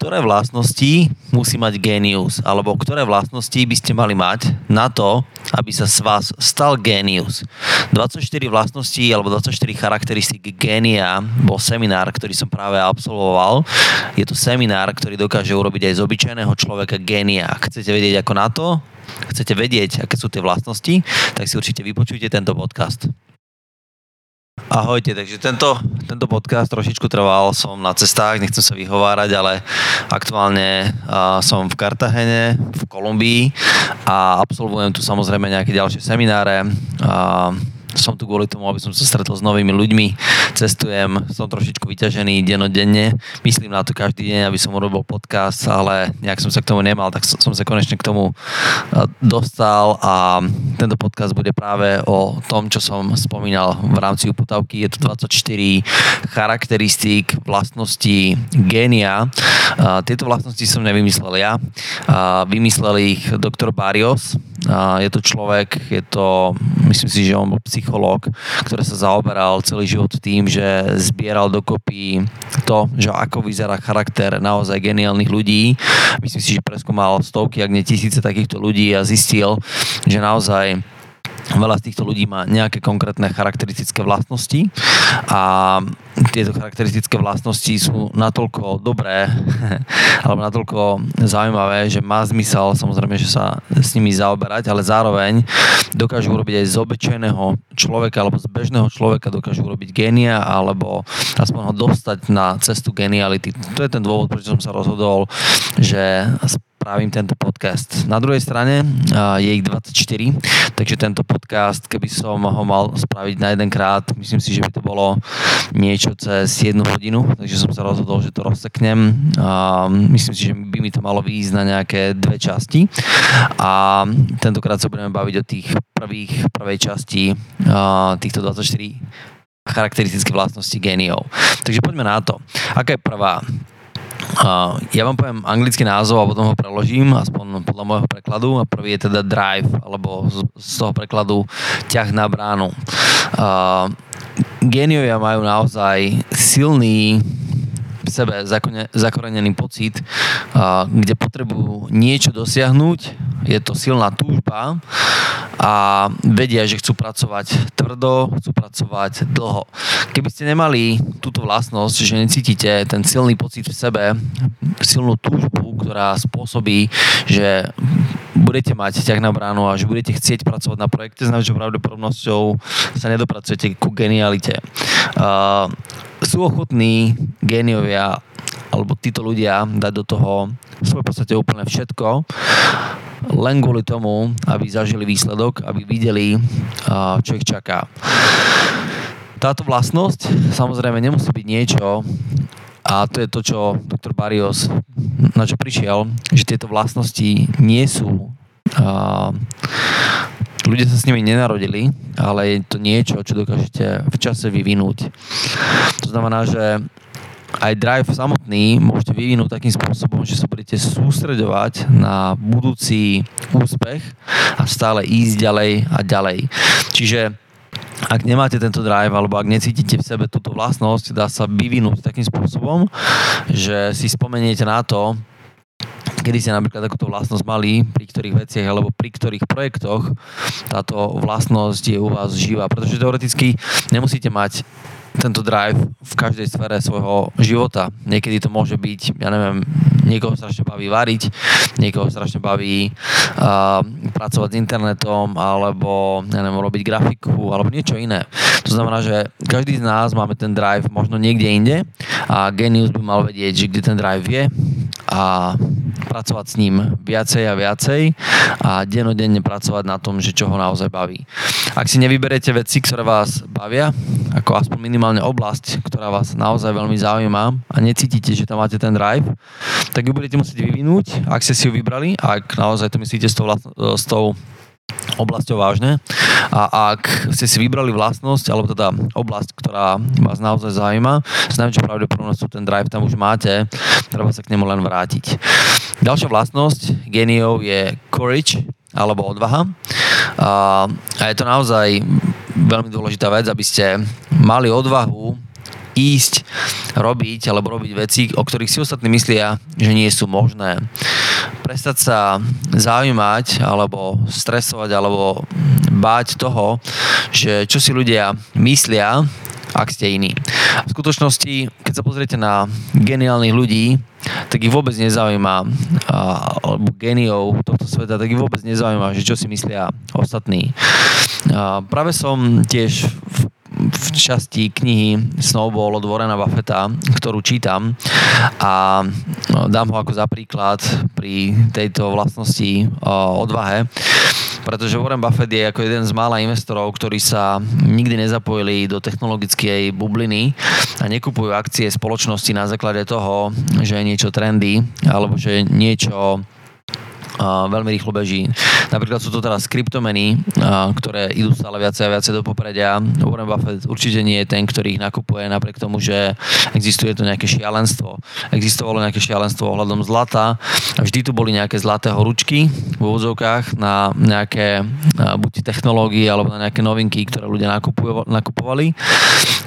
ktoré vlastnosti musí mať genius, alebo ktoré vlastnosti by ste mali mať na to, aby sa z vás stal genius. 24 vlastností alebo 24 charakteristík génia bol seminár, ktorý som práve absolvoval. Je to seminár, ktorý dokáže urobiť aj z obyčajného človeka génia. Chcete vedieť ako na to, chcete vedieť, aké sú tie vlastnosti, tak si určite vypočujte tento podcast. Ahojte, takže tento, tento podcast trošičku trval, som na cestách, nechcem sa vyhovárať, ale aktuálne uh, som v Kartagene, v Kolumbii a absolvujem tu samozrejme nejaké ďalšie semináre. Uh, som tu kvôli tomu, aby som sa stretol s novými ľuďmi, cestujem, som trošičku vyťažený denodenne, myslím na to každý deň, aby som urobil podcast, ale nejak som sa k tomu nemal, tak som sa konečne k tomu dostal a tento podcast bude práve o tom, čo som spomínal v rámci uputavky. Je to 24 charakteristík, vlastností génia. Tieto vlastnosti som nevymyslel ja, vymyslel ich doktor Barrios, je to človek, je to, myslím si, že on bol psychológ, ktorý sa zaoberal celý život tým, že zbieral dokopy to, že ako vyzerá charakter naozaj geniálnych ľudí. Myslím si, že preskúmal stovky, ak nie tisíce takýchto ľudí a zistil, že naozaj Veľa z týchto ľudí má nejaké konkrétne charakteristické vlastnosti a tieto charakteristické vlastnosti sú natoľko dobré alebo natoľko zaujímavé, že má zmysel samozrejme, že sa s nimi zaoberať, ale zároveň dokážu urobiť aj z obyčajného človeka alebo z bežného človeka dokážu urobiť génia alebo aspoň ho dostať na cestu geniality. To je ten dôvod, prečo som sa rozhodol, že spravím tento podcast. Na druhej strane je ich 24, takže tento podcast, keby som ho mal spraviť na jeden krát, myslím si, že by to bolo niečo cez jednu hodinu, takže som sa rozhodol, že to rozseknem. Myslím si, že by mi to malo výjsť na nejaké dve časti a tentokrát sa budeme baviť o tých prvých, prvej časti týchto 24 charakteristické vlastnosti géniov. Takže poďme na to. Aká je prvá? Uh, ja vám poviem anglický názov a potom ho preložím, aspoň podľa môjho prekladu. A prvý je teda drive, alebo z, toho prekladu ťah na bránu. Uh, géniovia majú naozaj silný sebe zakorenený pocit, kde potrebujú niečo dosiahnuť, je to silná túžba a vedia, že chcú pracovať tvrdo, chcú pracovať dlho. Keby ste nemali túto vlastnosť, že necítite ten silný pocit v sebe, silnú túžbu, ktorá spôsobí, že budete mať ťah na bránu a že budete chcieť pracovať na projekte, znamená, že pravdepodobnosťou sa nedopracujete ku genialite. Uh, sú ochotní géniovia alebo títo ľudia dať do toho svoje podstate úplne všetko, len kvôli tomu, aby zažili výsledok, aby videli, čo ich čaká. Táto vlastnosť samozrejme nemusí byť niečo, a to je to, čo doktor Barrios na čo prišiel, že tieto vlastnosti nie sú ľudia sa s nimi nenarodili, ale je to niečo, čo dokážete v čase vyvinúť. To znamená, že aj drive samotný môžete vyvinúť takým spôsobom, že sa budete sústreďovať na budúci úspech a stále ísť ďalej a ďalej. Čiže ak nemáte tento drive alebo ak necítite v sebe túto vlastnosť, dá sa vyvinúť takým spôsobom, že si spomeniete na to, kedy ste napríklad takúto vlastnosť mali, pri ktorých veciach alebo pri ktorých projektoch táto vlastnosť je u vás živá. Pretože teoreticky nemusíte mať tento drive v každej sfére svojho života. Niekedy to môže byť, ja neviem, niekoho strašne baví variť, niekoho strašne baví uh, pracovať s internetom, alebo, ja neviem, robiť grafiku, alebo niečo iné. To znamená, že každý z nás máme ten drive možno niekde inde a Genius by mal vedieť, že kde ten drive je a pracovať s ním viacej a viacej a denodenne pracovať na tom, že čo ho naozaj baví. Ak si nevyberete veci, ktoré vás bavia, ako aspoň minimálne oblasť, ktorá vás naozaj veľmi zaujíma a necítite, že tam máte ten drive, tak ju budete musieť vyvinúť, ak ste si ju vybrali, ak naozaj to myslíte s tou, s tou oblasťou vážne a ak ste si vybrali vlastnosť, alebo teda oblasť, ktorá vás naozaj zaujíma, s najväčšou pravdepodobnosťou ten drive tam už máte, treba sa k nemu len vrátiť. Ďalšia vlastnosť geniov je courage, alebo odvaha. A je to naozaj veľmi dôležitá vec, aby ste mali odvahu ísť, robiť alebo robiť veci, o ktorých si ostatní myslia, že nie sú možné. Prestať sa zaujímať alebo stresovať alebo báť toho, že čo si ľudia myslia, ak ste iní. V skutočnosti, keď sa pozriete na geniálnych ľudí, tak ich vôbec nezaujíma, alebo geniov tohto sveta, tak ich vôbec nezaujíma, že čo si myslia ostatní. Práve som tiež v v časti knihy Snowball od Warrena Buffetta, ktorú čítam. A no, dám ho ako za príklad pri tejto vlastnosti odvahe, pretože Warren Buffett je ako jeden z mála investorov, ktorí sa nikdy nezapojili do technologickej bubliny a nekupujú akcie spoločnosti na základe toho, že je niečo trendy alebo že niečo veľmi rýchlo beží. Napríklad sú to teraz kryptomeny, ktoré idú stále viacej a viacej do popredia. Warren Buffett určite nie je ten, ktorý ich nakupuje napriek tomu, že existuje to nejaké šialenstvo. Existovalo nejaké šialenstvo ohľadom zlata. Vždy tu boli nejaké zlaté horúčky v úvodzovkách na nejaké buď technológie alebo na nejaké novinky, ktoré ľudia nakupovali.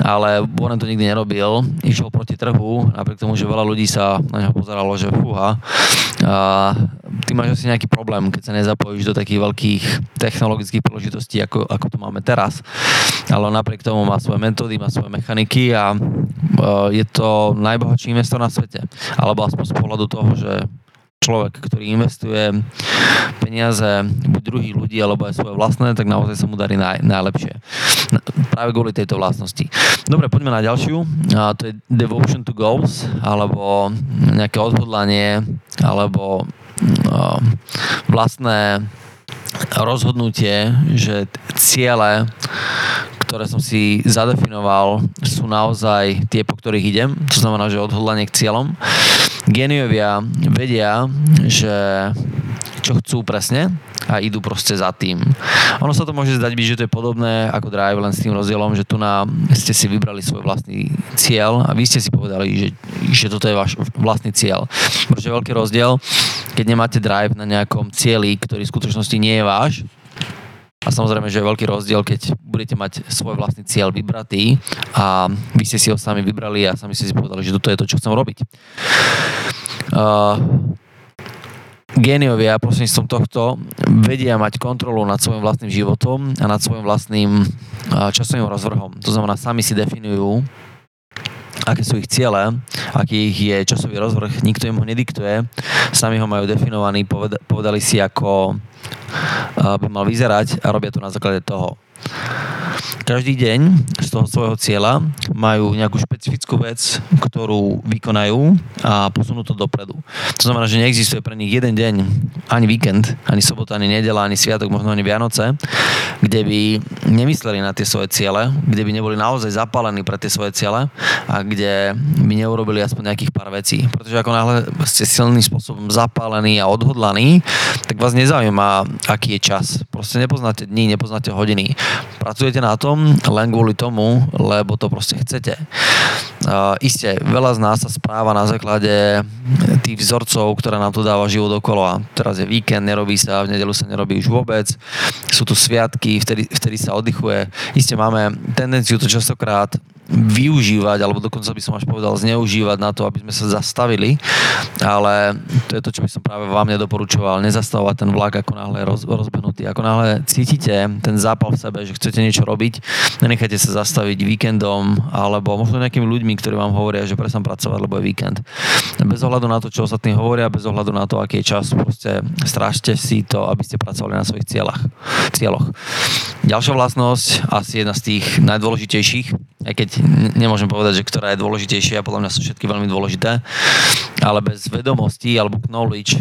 Ale Warren to nikdy nerobil. Išiel proti trhu, napriek tomu, že veľa ľudí sa na neho pozeralo, že fúha. A ty máš asi nejaký problém, keď sa nezapojíš do takých veľkých technologických príležitostí, ako, ako to máme teraz. Ale napriek tomu má svoje metódy, má svoje mechaniky a uh, je to najbohatší investor na svete. Alebo aspoň z pohľadu toho, že človek, ktorý investuje peniaze buď druhých ľudí, alebo aj svoje vlastné, tak naozaj sa mu darí naj, najlepšie. Práve kvôli tejto vlastnosti. Dobre, poďme na ďalšiu. A to je devotion to goals, alebo nejaké odhodlanie, alebo vlastné rozhodnutie, že ciele, ktoré som si zadefinoval, sú naozaj tie, po ktorých idem. To znamená, že odhodlanie k cieľom. Geniovia vedia, že čo chcú presne a idú proste za tým. Ono sa to môže zdať byť, že to je podobné ako drive, len s tým rozdielom, že tu na, ste si vybrali svoj vlastný cieľ a vy ste si povedali, že, že toto je váš vlastný cieľ. Pretože veľký rozdiel, keď nemáte drive na nejakom cieli, ktorý v skutočnosti nie je váš, a samozrejme, že je veľký rozdiel, keď budete mať svoj vlastný cieľ vybratý a vy ste si ho sami vybrali a sami ste si povedali, že toto je to, čo chcem robiť. Uh, géniovia prostredníctvom tohto vedia mať kontrolu nad svojim vlastným životom a nad svojim vlastným časovým rozvrhom. To znamená, sami si definujú, aké sú ich ciele, aký ich je časový rozvrh, nikto im ho nediktuje, sami ho majú definovaný, povedali si, ako by mal vyzerať a robia to na základe toho. Každý deň z toho svojho cieľa majú nejakú špecifickú vec, ktorú vykonajú a posunú to dopredu. To znamená, že neexistuje pre nich jeden deň, ani víkend, ani sobota, ani nedela, ani sviatok, možno ani Vianoce, kde by nemysleli na tie svoje ciele, kde by neboli naozaj zapálení pre tie svoje ciele a kde by neurobili aspoň nejakých pár vecí. Pretože ako náhle ste silným spôsobom zapálení a odhodlaní, tak vás nezaujíma, aký je čas. Proste nepoznáte dní, nepoznáte hodiny. Pracujete na tom len kvôli tomu, lebo to proste chcete. Uh, isté, veľa z nás sa správa na základe tých vzorcov, ktoré nám tu dáva život okolo. Teraz je víkend, nerobí sa, v nedelu sa nerobí už vôbec. Sú tu sviatky, vtedy, vtedy sa oddychuje. Isté máme tendenciu to častokrát využívať, alebo dokonca by som až povedal zneužívať na to, aby sme sa zastavili, ale to je to, čo by som práve vám nedoporučoval, nezastavovať ten vlak ako náhle roz, rozbehnutý. Ako náhle cítite ten zápal v sebe, že chcete niečo robiť, nenechajte sa zastaviť víkendom alebo možno nejakými ľuďmi, ktorí vám hovoria, že presám pracovať, lebo je víkend. Bez ohľadu na to, čo ostatní hovoria, bez ohľadu na to, aký je čas, proste strážte si to, aby ste pracovali na svojich cieľach, cieľoch. Ďalšia vlastnosť, asi jedna z tých najdôležitejších, aj keď nemôžem povedať, že ktorá je dôležitejšia, podľa mňa sú všetky veľmi dôležité, ale bez vedomostí alebo knowledge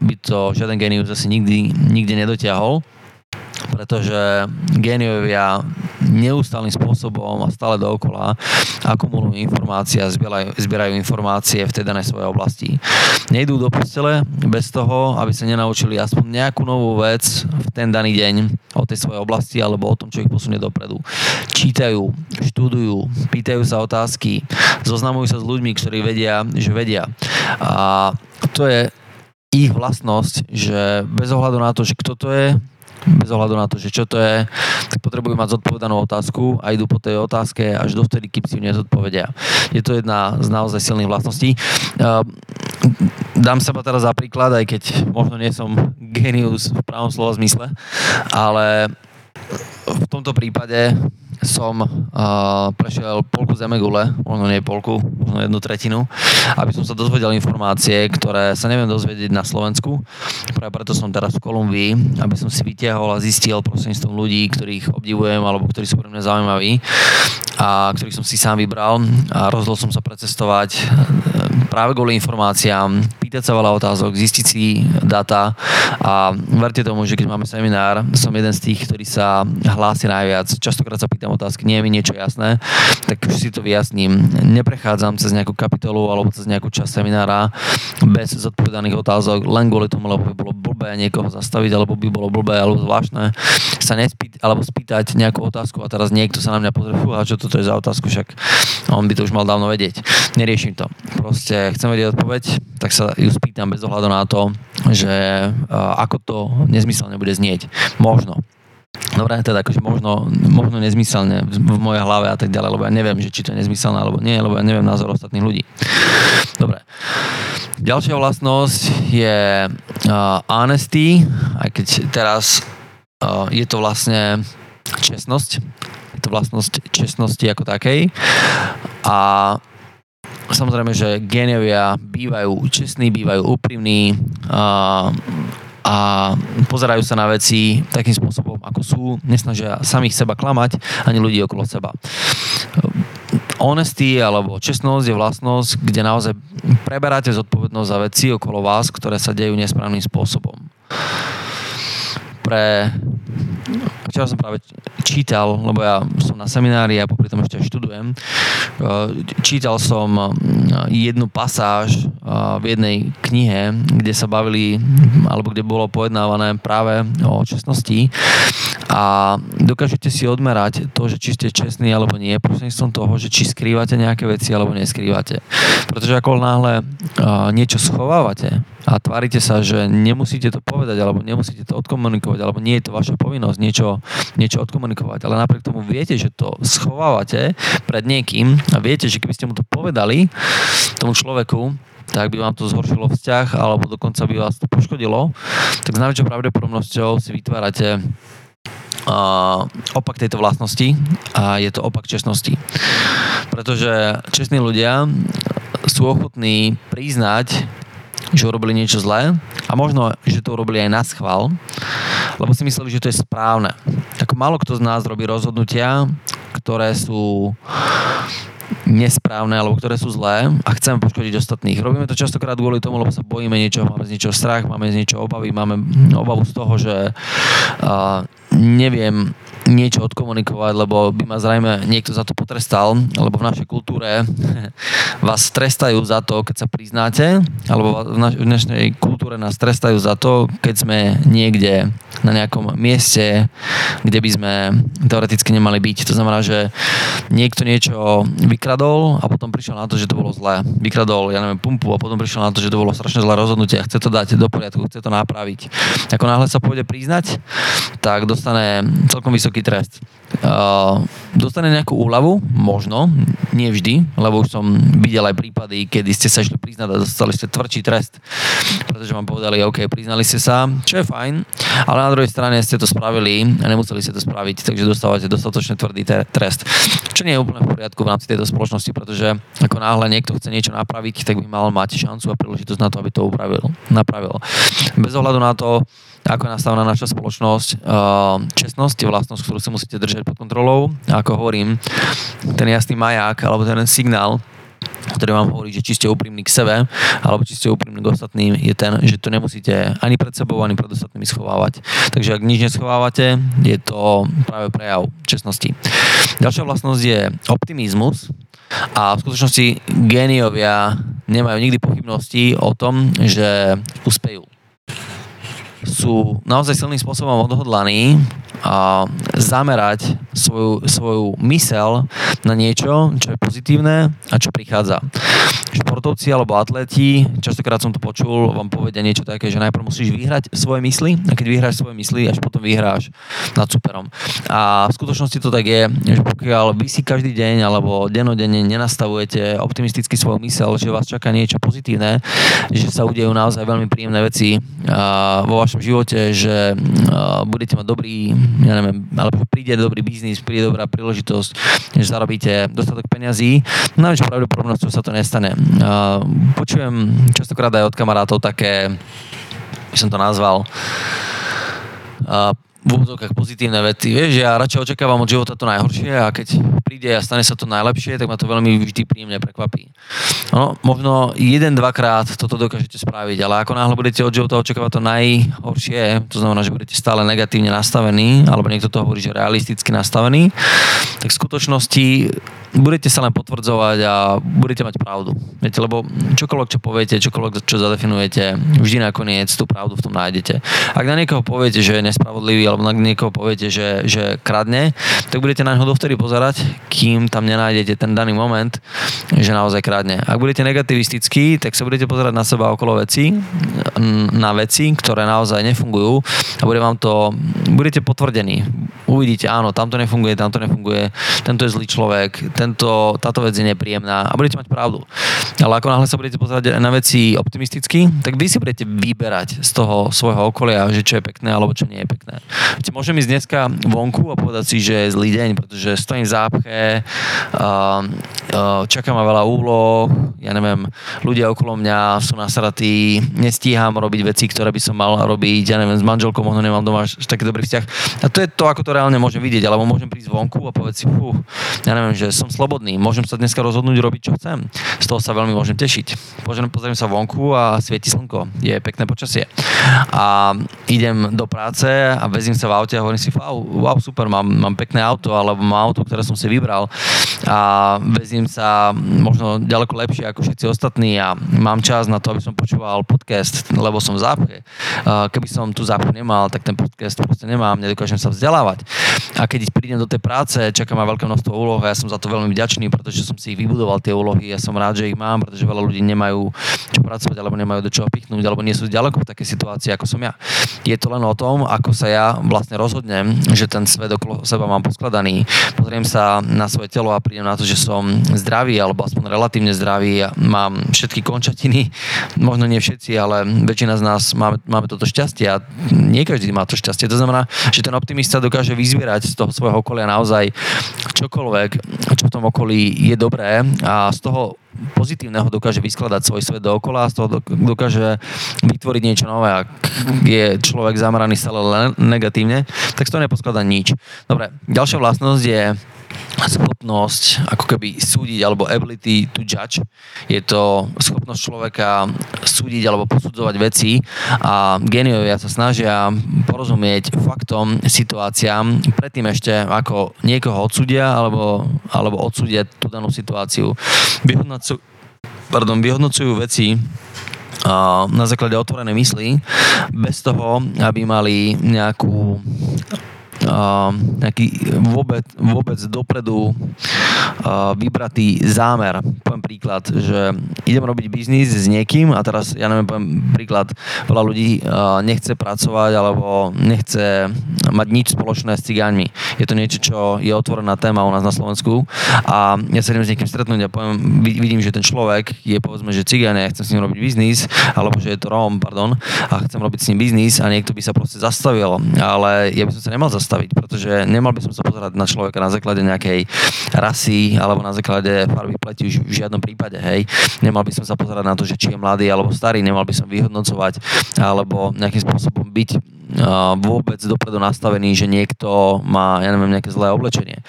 by to žiaden genius asi nikdy, nikdy nedotiahol pretože géniovia neustálým spôsobom a stále dookola akumulujú informácie a zbierajú, zbierajú informácie v tej danej svojej oblasti. Nejdú do postele bez toho, aby sa nenaučili aspoň nejakú novú vec v ten daný deň o tej svojej oblasti alebo o tom, čo ich posunie dopredu. Čítajú, študujú, pýtajú sa otázky, zoznamujú sa s ľuďmi, ktorí vedia, že vedia. A to je ich vlastnosť, že bez ohľadu na to, že kto to je, bez ohľadu na to, že čo to je, tak potrebujú mať zodpovedanú otázku a idú po tej otázke až dovtedy, kým si ju nezodpovedia. Je to jedna z naozaj silných vlastností. Ehm, dám seba teraz za príklad, aj keď možno nie som genius v pravom slova zmysle, ale v tomto prípade som uh, prešiel polku Zemegule, možno nie polku, možno jednu tretinu, aby som sa dozvedel informácie, ktoré sa neviem dozvedieť na Slovensku. Práve preto som teraz v Kolumbii, aby som si vytiahol a zistil prostredníctvom ľudí, ktorých obdivujem alebo ktorí sú pre mňa zaujímaví a ktorých som si sám vybral a rozhodol som sa precestovať práve kvôli informáciám, pýtať sa veľa otázok, zistiť si data a verte tomu, že keď máme seminár, som jeden z tých, ktorý sa hlási najviac. Častokrát sa pýtam otázky, nie je mi niečo jasné, tak už si to vyjasním. Neprechádzam cez nejakú kapitolu alebo cez nejakú časť seminára bez zodpovedaných otázok, len kvôli tomu, lebo by bolo blbé niekoho zastaviť, alebo by bolo blbé alebo zvláštne sa nespýt, alebo spýtať nejakú otázku a teraz niekto sa na mňa pozrie, fúha, čo toto je za otázku, však on by to už mal dávno vedieť. Neriešim to. Proste chcem vedieť odpoveď, tak sa ju spýtam bez ohľadu na to, že ako to nezmyselne bude znieť. Možno. Dobre, teda akože možno, možno nezmyselne v, mojej hlave a tak ďalej, lebo ja neviem, že či to je nezmyselné alebo nie, lebo ja neviem názor ostatných ľudí. Dobre. Ďalšia vlastnosť je uh, honesty, aj keď teraz uh, je to vlastne čestnosť. Je to vlastnosť čestnosti ako takej. A samozrejme, že géniovia bývajú čestní, bývajú úprimní a, a pozerajú sa na veci takým spôsobom, ako sú, nesnažia samých seba klamať, ani ľudí okolo seba. Honesty alebo čestnosť je vlastnosť, kde naozaj preberáte zodpovednosť za veci okolo vás, ktoré sa dejú nesprávnym spôsobom. Pre včera som práve čítal, lebo ja som na seminári a popri tom ešte študujem, čítal som jednu pasáž v jednej knihe, kde sa bavili, alebo kde bolo pojednávané práve o čestnosti a dokážete si odmerať to, že či ste čestní alebo nie, prostredníctvom toho, že či skrývate nejaké veci alebo neskrývate. Pretože ako náhle niečo schovávate, a tvárite sa, že nemusíte to povedať, alebo nemusíte to odkomunikovať, alebo nie je to vaša povinnosť niečo, niečo odkomunikovať, ale napriek tomu viete, že to schovávate pred niekým a viete, že keby ste mu to povedali tomu človeku, tak by vám to zhoršilo vzťah, alebo dokonca by vás to poškodilo, tak s najväčšou pravdepodobnosťou si vytvárate uh, opak tejto vlastnosti a je to opak čestnosti. Pretože čestní ľudia sú ochotní priznať že urobili niečo zlé a možno, že to urobili aj na schvál, lebo si mysleli, že to je správne. Ako málo kto z nás robí rozhodnutia, ktoré sú nesprávne alebo ktoré sú zlé a chceme poškodiť ostatných. Robíme to častokrát kvôli tomu, lebo sa bojíme niečoho, máme z niečoho strach, máme z niečoho obavy, máme obavu z toho, že uh, neviem niečo odkomunikovať, lebo by ma zrejme niekto za to potrestal, lebo v našej kultúre vás trestajú za to, keď sa priznáte, alebo v, naš- v dnešnej kultúre nás trestajú za to, keď sme niekde na nejakom mieste, kde by sme teoreticky nemali byť. To znamená, že niekto niečo vykradol a potom prišiel na to, že to bolo zlé. Vykradol, ja neviem, pumpu a potom prišiel na to, že to bolo strašne zlé rozhodnutie a chce to dať do poriadku, chce to napraviť. Ako náhle sa pôjde priznať, tak dostane celkom vysoký drugi trest. Uh, dostane nejakú úľavu? Možno, nie vždy, lebo už som videl aj prípady, kedy ste sa išli priznať a dostali ste tvrdší trest, pretože vám povedali, OK, priznali ste sa, čo je fajn, ale na druhej strane ste to spravili a nemuseli ste to spraviť, takže dostávate dostatočne tvrdý trest. Čo nie je úplne v poriadku v rámci tejto spoločnosti, pretože ako náhle niekto chce niečo napraviť, tak by mal mať šancu a príležitosť na to, aby to upravil, napravil. Bez ohľadu na to, ako je nastavená naša spoločnosť. Čestnosť je vlastnosť, ktorú si musíte držať pod kontrolou. A ako hovorím, ten jasný maják alebo ten signál, ktorý vám hovorí, že či ste úprimní k sebe, alebo či ste úprimní k ostatným, je ten, že to nemusíte ani pred sebou, ani pred ostatnými schovávať. Takže ak nič neschovávate, je to práve prejav čestnosti. Ďalšia vlastnosť je optimizmus. A v skutočnosti géniovia nemajú nikdy pochybnosti o tom, že uspejú sú naozaj silným spôsobom odhodlaní zamerať svoju, svoju mysel na niečo, čo je pozitívne a čo prichádza. Športovci alebo atleti, častokrát som to počul, vám povedia niečo také, že najprv musíš vyhrať svoje mysli a keď vyhráš svoje mysli, až potom vyhráš nad superom. A v skutočnosti to tak je, že pokiaľ vy si každý deň alebo denodenne nenastavujete optimisticky svoju mysel, že vás čaká niečo pozitívne, že sa udejú naozaj veľmi príjemné veci vo vašom živote, že budete mať dobrý, ja neviem, alebo príde dobrý biznis, príde dobrá príležitosť, že zarobíte dostatok peňazí, najväčšou pravdepodobnosťou sa to nestane. Počujem častokrát aj od kamarátov také, by som to nazval, v úvodzovkách pozitívne veci. Vieš, ja radšej očakávam od života to najhoršie a keď príde a stane sa to najlepšie, tak ma to veľmi vždy príjemne prekvapí. No, možno jeden, dvakrát toto dokážete spraviť, ale ako náhle budete od života očakávať to najhoršie, to znamená, že budete stále negatívne nastavení, alebo niekto to hovorí, že realisticky nastavení, tak v skutočnosti budete sa len potvrdzovať a budete mať pravdu. Viete, lebo čokoľvek, čo poviete, čokoľvek, čo zadefinujete, vždy nakoniec tú pravdu v tom nájdete. Ak na niekoho poviete, že je nespravodlivý, alebo na niekoho poviete, že, že kradne, tak budete na neho dovtedy pozerať, kým tam nenájdete ten daný moment, že naozaj kradne. Ak budete negativistickí, tak sa budete pozerať na seba okolo veci, na veci, ktoré naozaj nefungujú a bude vám to, budete potvrdení. Uvidíte, áno, tamto nefunguje, tamto nefunguje, tento je zlý človek, tento, táto vec je nepríjemná a budete mať pravdu. Ale ako náhle sa budete pozerať na veci optimisticky, tak vy si budete vyberať z toho svojho okolia, že čo je pekné alebo čo nie je pekné. Viete, môžem ísť dneska vonku a povedať si, že je zlý deň, pretože stojím v zápche, čaká ma veľa úloh, ja neviem, ľudia okolo mňa sú nasratí, nestíham robiť veci, ktoré by som mal robiť, ja neviem, s manželkou možno nemám doma až taký dobrý vzťah. A to je to, ako to reálne môžem vidieť, alebo môžem prísť vonku a povedať si, fú, ja neviem, že som slobodný, môžem sa dneska rozhodnúť robiť, čo chcem. Z toho sa veľmi môžem tešiť. Pozriem, pozriem sa vonku a svieti slnko, je pekné počasie. A idem do práce a vezím sa v aute a hovorím si, wow, wow super, mám, mám pekné auto, alebo mám auto, ktoré som si vybral a vezím sa možno ďaleko lepšie ako všetci ostatní a mám čas na to, aby som počúval podcast, lebo som v zápche. Keby som tu zápchu nemal, tak ten podcast proste nemám, nedokážem sa vzdelávať. A keď prídem do tej práce, čaká ma veľké množstvo úloh a ja som za to veľmi vďačný, pretože som si ich vybudoval tie úlohy. Ja som rád, že ich mám, pretože veľa ľudí nemajú čo pracovať alebo nemajú do čoho pichnúť alebo nie sú ďaleko v takej situácii, ako som ja. Je to len o tom, ako sa ja vlastne rozhodnem, že ten svet okolo seba mám poskladaný. Pozriem sa na svoje telo a prídem na to, že som zdravý alebo aspoň relatívne zdravý. Mám všetky končatiny, možno nie všetci, ale väčšina z nás máme, máme toto šťastie a nie každý má to šťastie. To znamená, že ten optimista dokáže vyzvierať z toho svojho okolia naozaj čokoľvek, čo v tom okolí je dobré a z toho pozitívneho dokáže vyskladať svoj svet dookola z toho dokáže vytvoriť niečo nové. Ak je človek zameraný stále negatívne, tak z toho neposkladá nič. Dobre, ďalšia vlastnosť je schopnosť ako keby súdiť alebo ability to judge. Je to schopnosť človeka súdiť alebo posudzovať veci a geniovia sa snažia porozumieť faktom, situáciám predtým ešte ako niekoho odsudia alebo, alebo odsudia tú danú situáciu. Vyhodnocujú, pardon, vyhodnocujú veci na základe otvorenej mysli, bez toho, aby mali nejakú nejaký vôbec, vôbec dopredu vybratý zámer. Poviem príklad, že idem robiť biznis s niekým a teraz, ja neviem, poviem príklad, veľa ľudí nechce pracovať alebo nechce mať nič spoločné s cigáňmi. Je to niečo, čo je otvorená téma u nás na Slovensku a ja sa idem s niekým stretnúť a poviem, vidím, že ten človek je povedzme, že cigáň a ja chcem s ním robiť biznis, alebo že je to Róm, pardon, a chcem robiť s ním biznis a niekto by sa proste zastavil, ale ja by som sa nemal zastaviť, pretože nemal by som sa pozerať na človeka na základe nejakej rasy alebo na základe farby pleti už v žiadnom prípade, hej. Nemal by som sa pozerať na to, že či je mladý alebo starý, nemal by som vyhodnocovať alebo nejakým spôsobom byť vôbec dopredu nastavený, že niekto má, ja neviem, nejaké zlé oblečenie.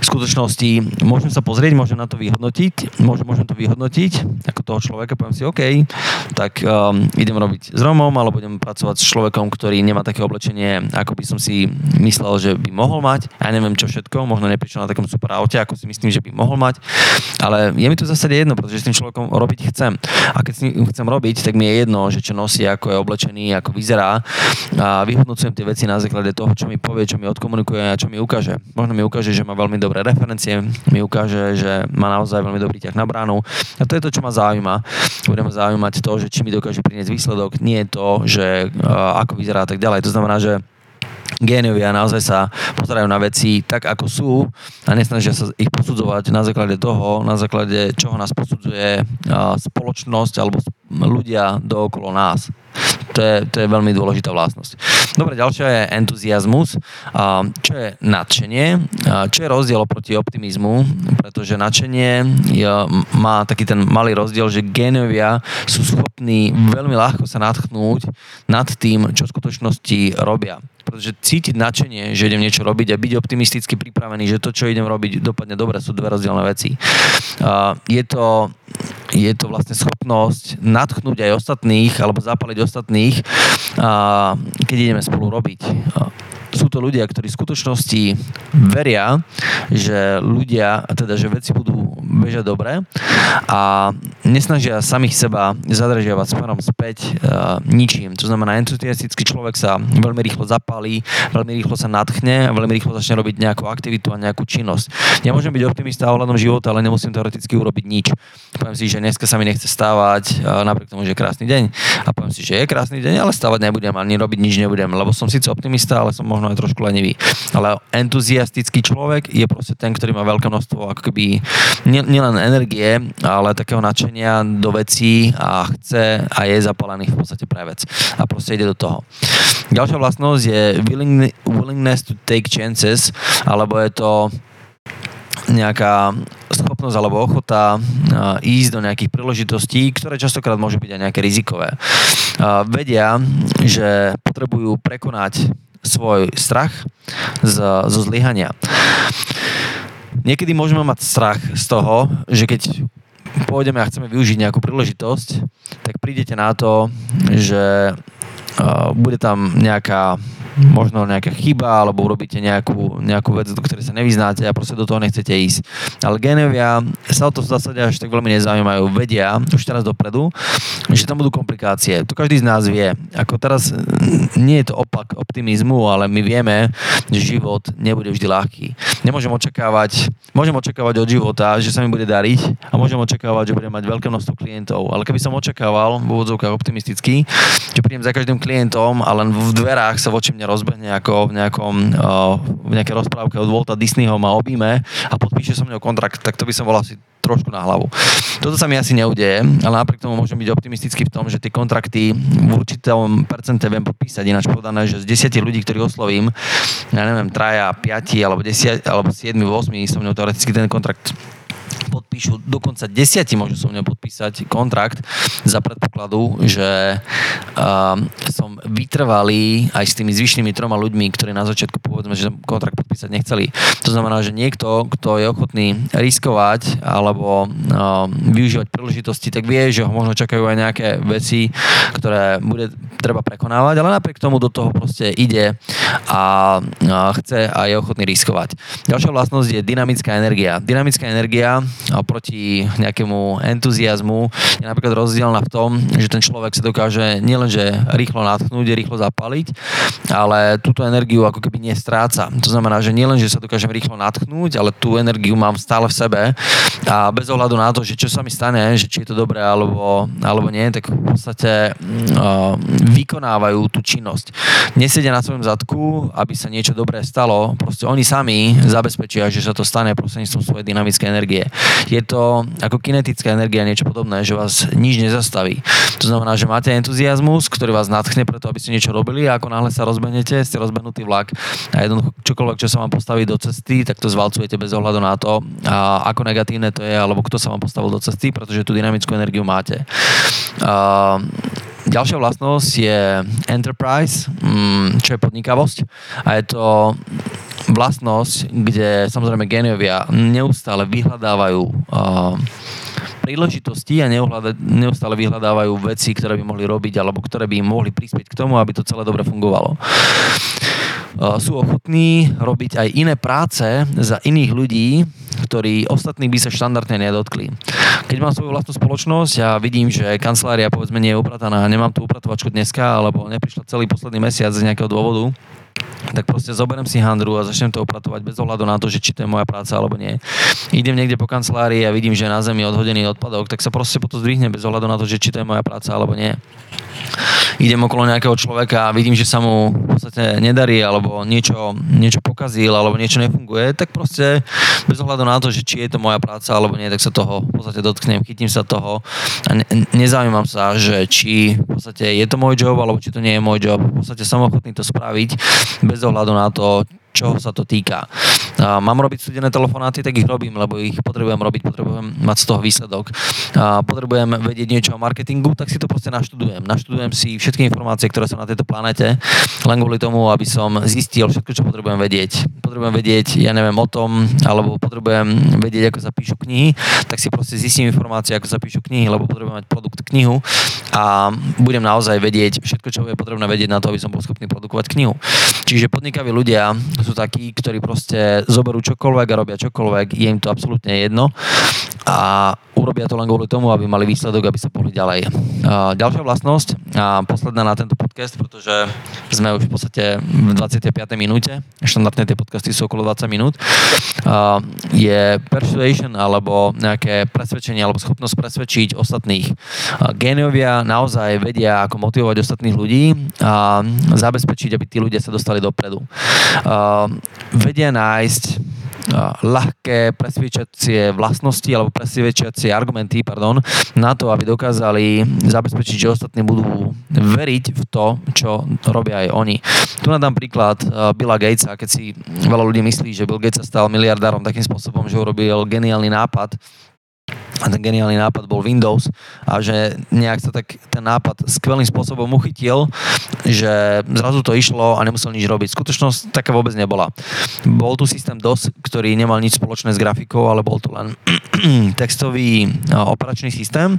V skutočnosti môžem sa pozrieť, môžem na to vyhodnotiť, môžem, môžem to vyhodnotiť ako toho človeka, poviem si, OK, tak um, idem robiť s Romom, alebo budem pracovať s človekom, ktorý nemá také oblečenie, ako by som si myslel, že by mohol mať. Ja neviem čo všetko, možno neprišiel na takom super aute, ako si myslím, že by mohol mať, ale je mi to zásade jedno, pretože s tým človekom robiť chcem. A keď s ním chcem robiť, tak mi je jedno, že čo nosí, ako je oblečený, ako vyzerá. A a vyhodnocujem tie veci na základe toho, čo mi povie, čo mi odkomunikuje a čo mi ukáže. Možno mi ukáže, že má veľmi dobré referencie, mi ukáže, že má naozaj veľmi dobrý ťah na bránu. A to je to, čo ma zaujíma. Budem zaujímať to, že či mi dokáže priniesť výsledok, nie to, že uh, ako vyzerá a tak ďalej. To znamená, že géniovia naozaj sa pozerajú na veci tak, ako sú a nesnažia sa ich posudzovať na základe toho, na základe čoho nás posudzuje spoločnosť alebo ľudia dookolo nás. To je, to je veľmi dôležitá vlastnosť. Dobre, ďalšia je entuziasmus. Čo je nadšenie? Čo je rozdiel oproti optimizmu? Pretože nadšenie má taký ten malý rozdiel, že génovia sú schopní veľmi ľahko sa natchnúť nad tým, čo v skutočnosti robia pretože cítiť nadšenie, že idem niečo robiť a byť optimisticky pripravený, že to, čo idem robiť, dopadne dobre, sú dve rozdielne veci. Je to, je to vlastne schopnosť natchnúť aj ostatných alebo zapaliť ostatných, keď ideme spolu robiť sú to ľudia, ktorí v skutočnosti veria, že ľudia, teda že veci budú bežať dobre a nesnažia samých seba zadržiavať smerom späť uh, ničím. To znamená, entuziastický človek sa veľmi rýchlo zapálí, veľmi rýchlo sa nadchne a veľmi rýchlo začne robiť nejakú aktivitu a nejakú činnosť. Ja môžem byť optimista ohľadom života, ale nemusím teoreticky urobiť nič. Poviem si, že dneska sa mi nechce stávať, uh, napriek tomu, že je krásny deň. A poviem si, že je krásny deň, ale stávať nebudem ani robiť nič nebudem, lebo som síce optimista, ale som možno aj trošku lenivý. Ale entuziastický človek je proste ten, ktorý má veľké množstvo ako keby nielen energie, ale takého nadšenia do vecí a chce a je zapálený v podstate pre vec. A proste ide do toho. Ďalšia vlastnosť je willing, willingness to take chances, alebo je to nejaká schopnosť alebo ochota ísť do nejakých príležitostí, ktoré častokrát môžu byť aj nejaké rizikové. Vedia, že potrebujú prekonať svoj strach z, zo zlyhania. Niekedy môžeme mať strach z toho, že keď pôjdeme a chceme využiť nejakú príležitosť, tak prídete na to, že bude tam nejaká možno nejaká chyba, alebo urobíte nejakú, nejakú vec, do ktorej sa nevyznáte a proste do toho nechcete ísť. Ale Genovia sa o to v zásade až tak veľmi nezaujímajú. Vedia už teraz dopredu, že tam budú komplikácie. To každý z nás vie. Ako teraz nie je to opak optimizmu, ale my vieme, že život nebude vždy ľahký. Nemôžem očakávať, môžem očakávať od života, že sa mi bude dariť a môžem očakávať, že budem mať veľké množstvo klientov. Ale keby som očakával, v úvodzovkách optimisticky, že prídem za každým klientom a len v dverách sa voči mne rozbehne ako v, nejakom, v nejakej rozprávke od Volta Disneyho ma objíme a podpíše so mnou kontrakt, tak to by som bol asi trošku na hlavu. Toto sa mi asi neudeje, ale napriek tomu môžem byť optimistický v tom, že tie kontrakty v určitom percente viem podpísať. Ináč povedané, že z desiatich ľudí, ktorých oslovím, ja neviem, traja, piati alebo desiat, alebo siedmi, 8 som mnou teoreticky ten kontrakt podpíšu, dokonca desiati môžu so mnou podpísať kontrakt za predpokladu, že uh, som vytrvalý aj s tými zvyšnými troma ľuďmi, ktorí na začiatku povedzme, že kontrakt podpísať nechceli. To znamená, že niekto, kto je ochotný riskovať alebo uh, využívať príležitosti, tak vie, že ho možno čakajú aj nejaké veci, ktoré bude treba prekonávať, ale napriek tomu do toho proste ide a, a chce a je ochotný riskovať. Ďalšia vlastnosť je dynamická energia. Dynamická energia oproti nejakému entuziasmu je napríklad rozdielna v tom, že ten človek sa dokáže nielenže rýchlo natchnúť, rýchlo zapaliť, ale túto energiu ako keby nestráca. To znamená, že nielen, že sa dokážem rýchlo natchnúť, ale tú energiu mám stále v sebe a bez ohľadu na to, že čo sa mi stane, že či je to dobré alebo, alebo nie, tak v podstate uh, vykonávajú tú činnosť. Nesedia na svojom zadku, aby sa niečo dobré stalo, proste oni sami zabezpečia, že sa to stane prostredníctvom svojej dynamické energie je to ako kinetická energia, niečo podobné, že vás nič nezastaví. To znamená, že máte entuziasmus, ktorý vás nadchne preto, aby ste niečo robili a ako náhle sa rozbehnete, ste rozbehnutý vlak a jednoducho čokoľvek, čo sa vám postaví do cesty, tak to zvalcujete bez ohľadu na to, a ako negatívne to je, alebo kto sa vám postavil do cesty, pretože tú dynamickú energiu máte. Uh, Ďalšia vlastnosť je enterprise, mm, čo je podnikavosť a je to vlastnosť, kde samozrejme géniovia neustále vyhľadávajú príležitosti a neustále vyhľadávajú veci, ktoré by mohli robiť alebo ktoré by im mohli prispieť k tomu, aby to celé dobre fungovalo. Sú ochotní robiť aj iné práce za iných ľudí, ktorí ostatní by sa štandardne nedotkli. Keď mám svoju vlastnú spoločnosť a vidím, že kancelária povedzme nie je uprataná, nemám tú upratovačku dneska, alebo neprišla celý posledný mesiac z nejakého dôvodu, tak proste zoberiem si handru a začnem to upratovať bez ohľadu na to, že či to je moja práca alebo nie. Idem niekde po kancelárii a vidím, že na zemi odhodený odpadok, tak sa proste potom zdvihnem bez ohľadu na to, že či to je moja práca alebo nie idem okolo nejakého človeka a vidím, že sa mu v podstate nedarí alebo niečo, niečo pokazil alebo niečo nefunguje, tak proste bez ohľadu na to, že či je to moja práca alebo nie, tak sa toho v podstate dotknem, chytím sa toho a ne, nezaujímam sa, že či v podstate je to môj job alebo či to nie je môj job. V podstate som ochotný to spraviť bez ohľadu na to, čoho sa to týka. A mám robiť studené telefonáty, tak ich robím, lebo ich potrebujem robiť, potrebujem mať z toho výsledok. A potrebujem vedieť niečo o marketingu, tak si to proste naštudujem. Naštudujem si všetky informácie, ktoré sú na tejto planete, len kvôli tomu, aby som zistil všetko, čo potrebujem vedieť. Potrebujem vedieť, ja neviem o tom, alebo potrebujem vedieť, ako sa píšu knihy, tak si proste zistím informácie, ako sa píšu knihy, lebo potrebujem mať produkt knihu a budem naozaj vedieť všetko, čo je potrebné vedieť na to, aby som bol schopný produkovať knihu. Čiže podnikaví ľudia sú takí, ktorí proste zoberú čokoľvek a robia čokoľvek, je im to absolútne jedno a urobia to len kvôli tomu, aby mali výsledok, aby sa pohli ďalej. A ďalšia vlastnosť, a posledná na tento podcast, pretože sme už v podstate v 25. minúte, štandardne tie podcasty sú okolo 20 minút, je persuasion alebo nejaké presvedčenie alebo schopnosť presvedčiť ostatných. Géniovia naozaj vedia, ako motivovať ostatných ľudí a zabezpečiť, aby tí ľudia sa dostali dopredu. A vedia nájsť ľahké presviečacie vlastnosti alebo presviečacie argumenty pardon, na to, aby dokázali zabezpečiť, že ostatní budú veriť v to, čo robia aj oni. Tu nadám príklad Billa Gatesa, keď si veľa ľudí myslí, že Bill Gates sa stal miliardárom takým spôsobom, že urobil geniálny nápad, a ten geniálny nápad bol Windows a že nejak sa tak ten nápad skvelým spôsobom uchytil, že zrazu to išlo a nemusel nič robiť. Skutočnosť taká vôbec nebola. Bol tu systém DOS, ktorý nemal nič spoločné s grafikou, ale bol to len textový operačný systém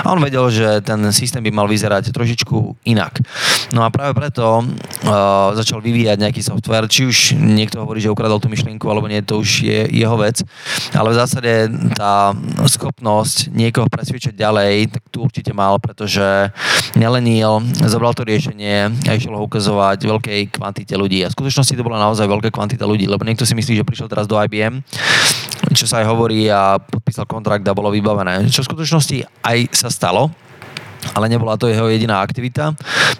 a on vedel, že ten systém by mal vyzerať trošičku inak. No a práve preto uh, začal vyvíjať nejaký software, či už niekto hovorí, že ukradol tú myšlienku, alebo nie, to už je jeho vec, ale v zásade tá schopnosť niekoho presviečať ďalej, tak tu určite mal, pretože nelenil, zobral to riešenie a išiel ho ukazovať veľkej kvantite ľudí. A v skutočnosti to bola naozaj veľká kvantita ľudí, lebo niekto si myslí, že prišiel teraz do IBM, čo sa aj hovorí a podpísal kontrakt a bolo vybavené. Čo v skutočnosti aj sa stalo, ale nebola to jeho jediná aktivita,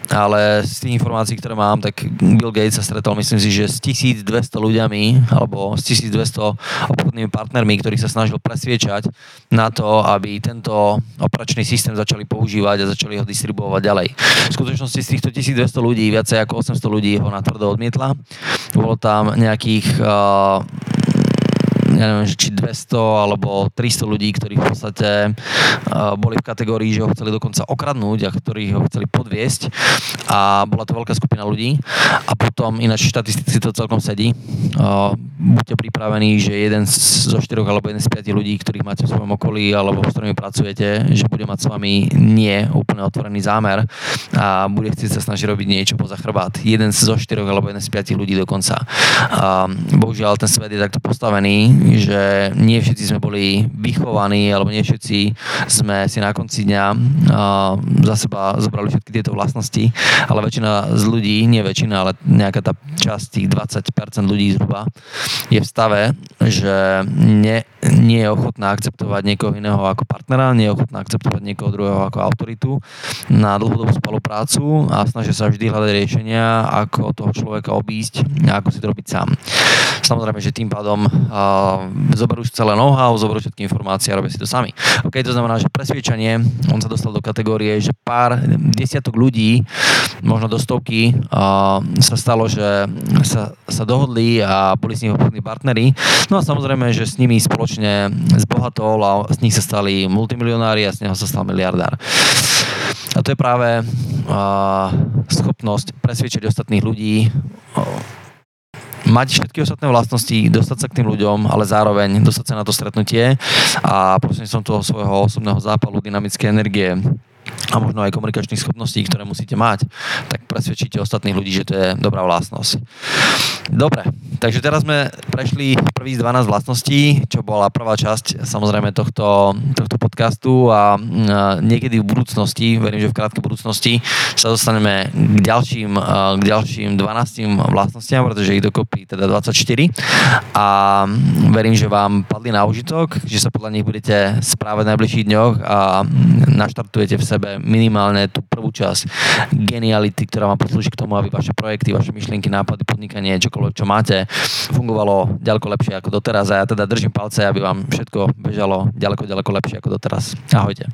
ale z tých informácií, ktoré mám, tak Bill Gates sa stretol, myslím si, že s 1200 ľuďami alebo s 1200 obchodnými partnermi, ktorých sa snažil presviečať na to, aby tento operačný systém začali používať a začali ho distribuovať ďalej. V skutočnosti z týchto 1200 ľudí, viacej ako 800 ľudí ho natvrdo odmietla. Bolo tam nejakých uh, ja neviem, či 200 alebo 300 ľudí, ktorí v podstate uh, boli v kategórii, že ho chceli dokonca okradnúť a ktorí ho chceli podviesť a bola to veľká skupina ľudí a potom ináč štatisticky to celkom sedí. Uh, buďte pripravení, že jeden zo štyroch alebo jeden z piatich ľudí, ktorých máte v svojom okolí alebo s ktorými pracujete, že bude mať s vami nie úplne otvorený zámer a bude chcieť sa snažiť robiť niečo poza chrbát. Jeden zo štyroch alebo jeden z piatich ľudí dokonca. Uh, bohužiaľ ten svet je takto postavený, že nie všetci sme boli vychovaní, alebo nie všetci sme si na konci dňa za seba zobrali všetky tieto vlastnosti, ale väčšina z ľudí, nie väčšina, ale nejaká tá časť, tých 20% ľudí zhruba, je v stave, že nie, nie je ochotná akceptovať niekoho iného ako partnera, nie je ochotná akceptovať niekoho druhého ako autoritu na dlhodobú spoluprácu a snažia sa vždy hľadať riešenia, ako toho človeka obísť a ako si to robiť sám. Samozrejme, že tým pádom uh, zoberú celé know-how, zoberú všetky informácie a robia si to sami. OK, to znamená, že presviečanie, on sa dostal do kategórie, že pár desiatok ľudí, možno do stovky, uh, sa stalo, že sa, sa dohodli a boli s nimi obchodní partneri. No a samozrejme, že s nimi spoločne zbohatol a z nich sa stali multimilionári a z neho sa stal miliardár. A to je práve uh, schopnosť presviečať ostatných ľudí uh, mať všetky ostatné vlastnosti, dostať sa k tým ľuďom, ale zároveň dostať sa na to stretnutie. A som toho svojho osobného zápalu, dynamické energie a možno aj komunikačných schopností, ktoré musíte mať, tak presvedčíte ostatných ľudí, že to je dobrá vlastnosť. Dobre, takže teraz sme prešli prvých 12 vlastností, čo bola prvá časť samozrejme tohto, tohto podcastu a niekedy v budúcnosti, verím, že v krátkej budúcnosti sa dostaneme k ďalším, k ďalším 12 vlastnostiam, pretože ich dokopy teda 24 a verím, že vám padli na užitok, že sa podľa nich budete správať v najbližších dňoch a naštartujete v sebe minimálne tú prvú časť geniality, ktorá vám poslúži k tomu, aby vaše projekty, vaše myšlienky, nápady, podnikanie, čokoľvek, čo máte, fungovalo ďaleko lepšie ako doteraz a ja teda držím palce, aby vám všetko bežalo ďaleko, ďaleko lepšie ako doteraz. Ahojte.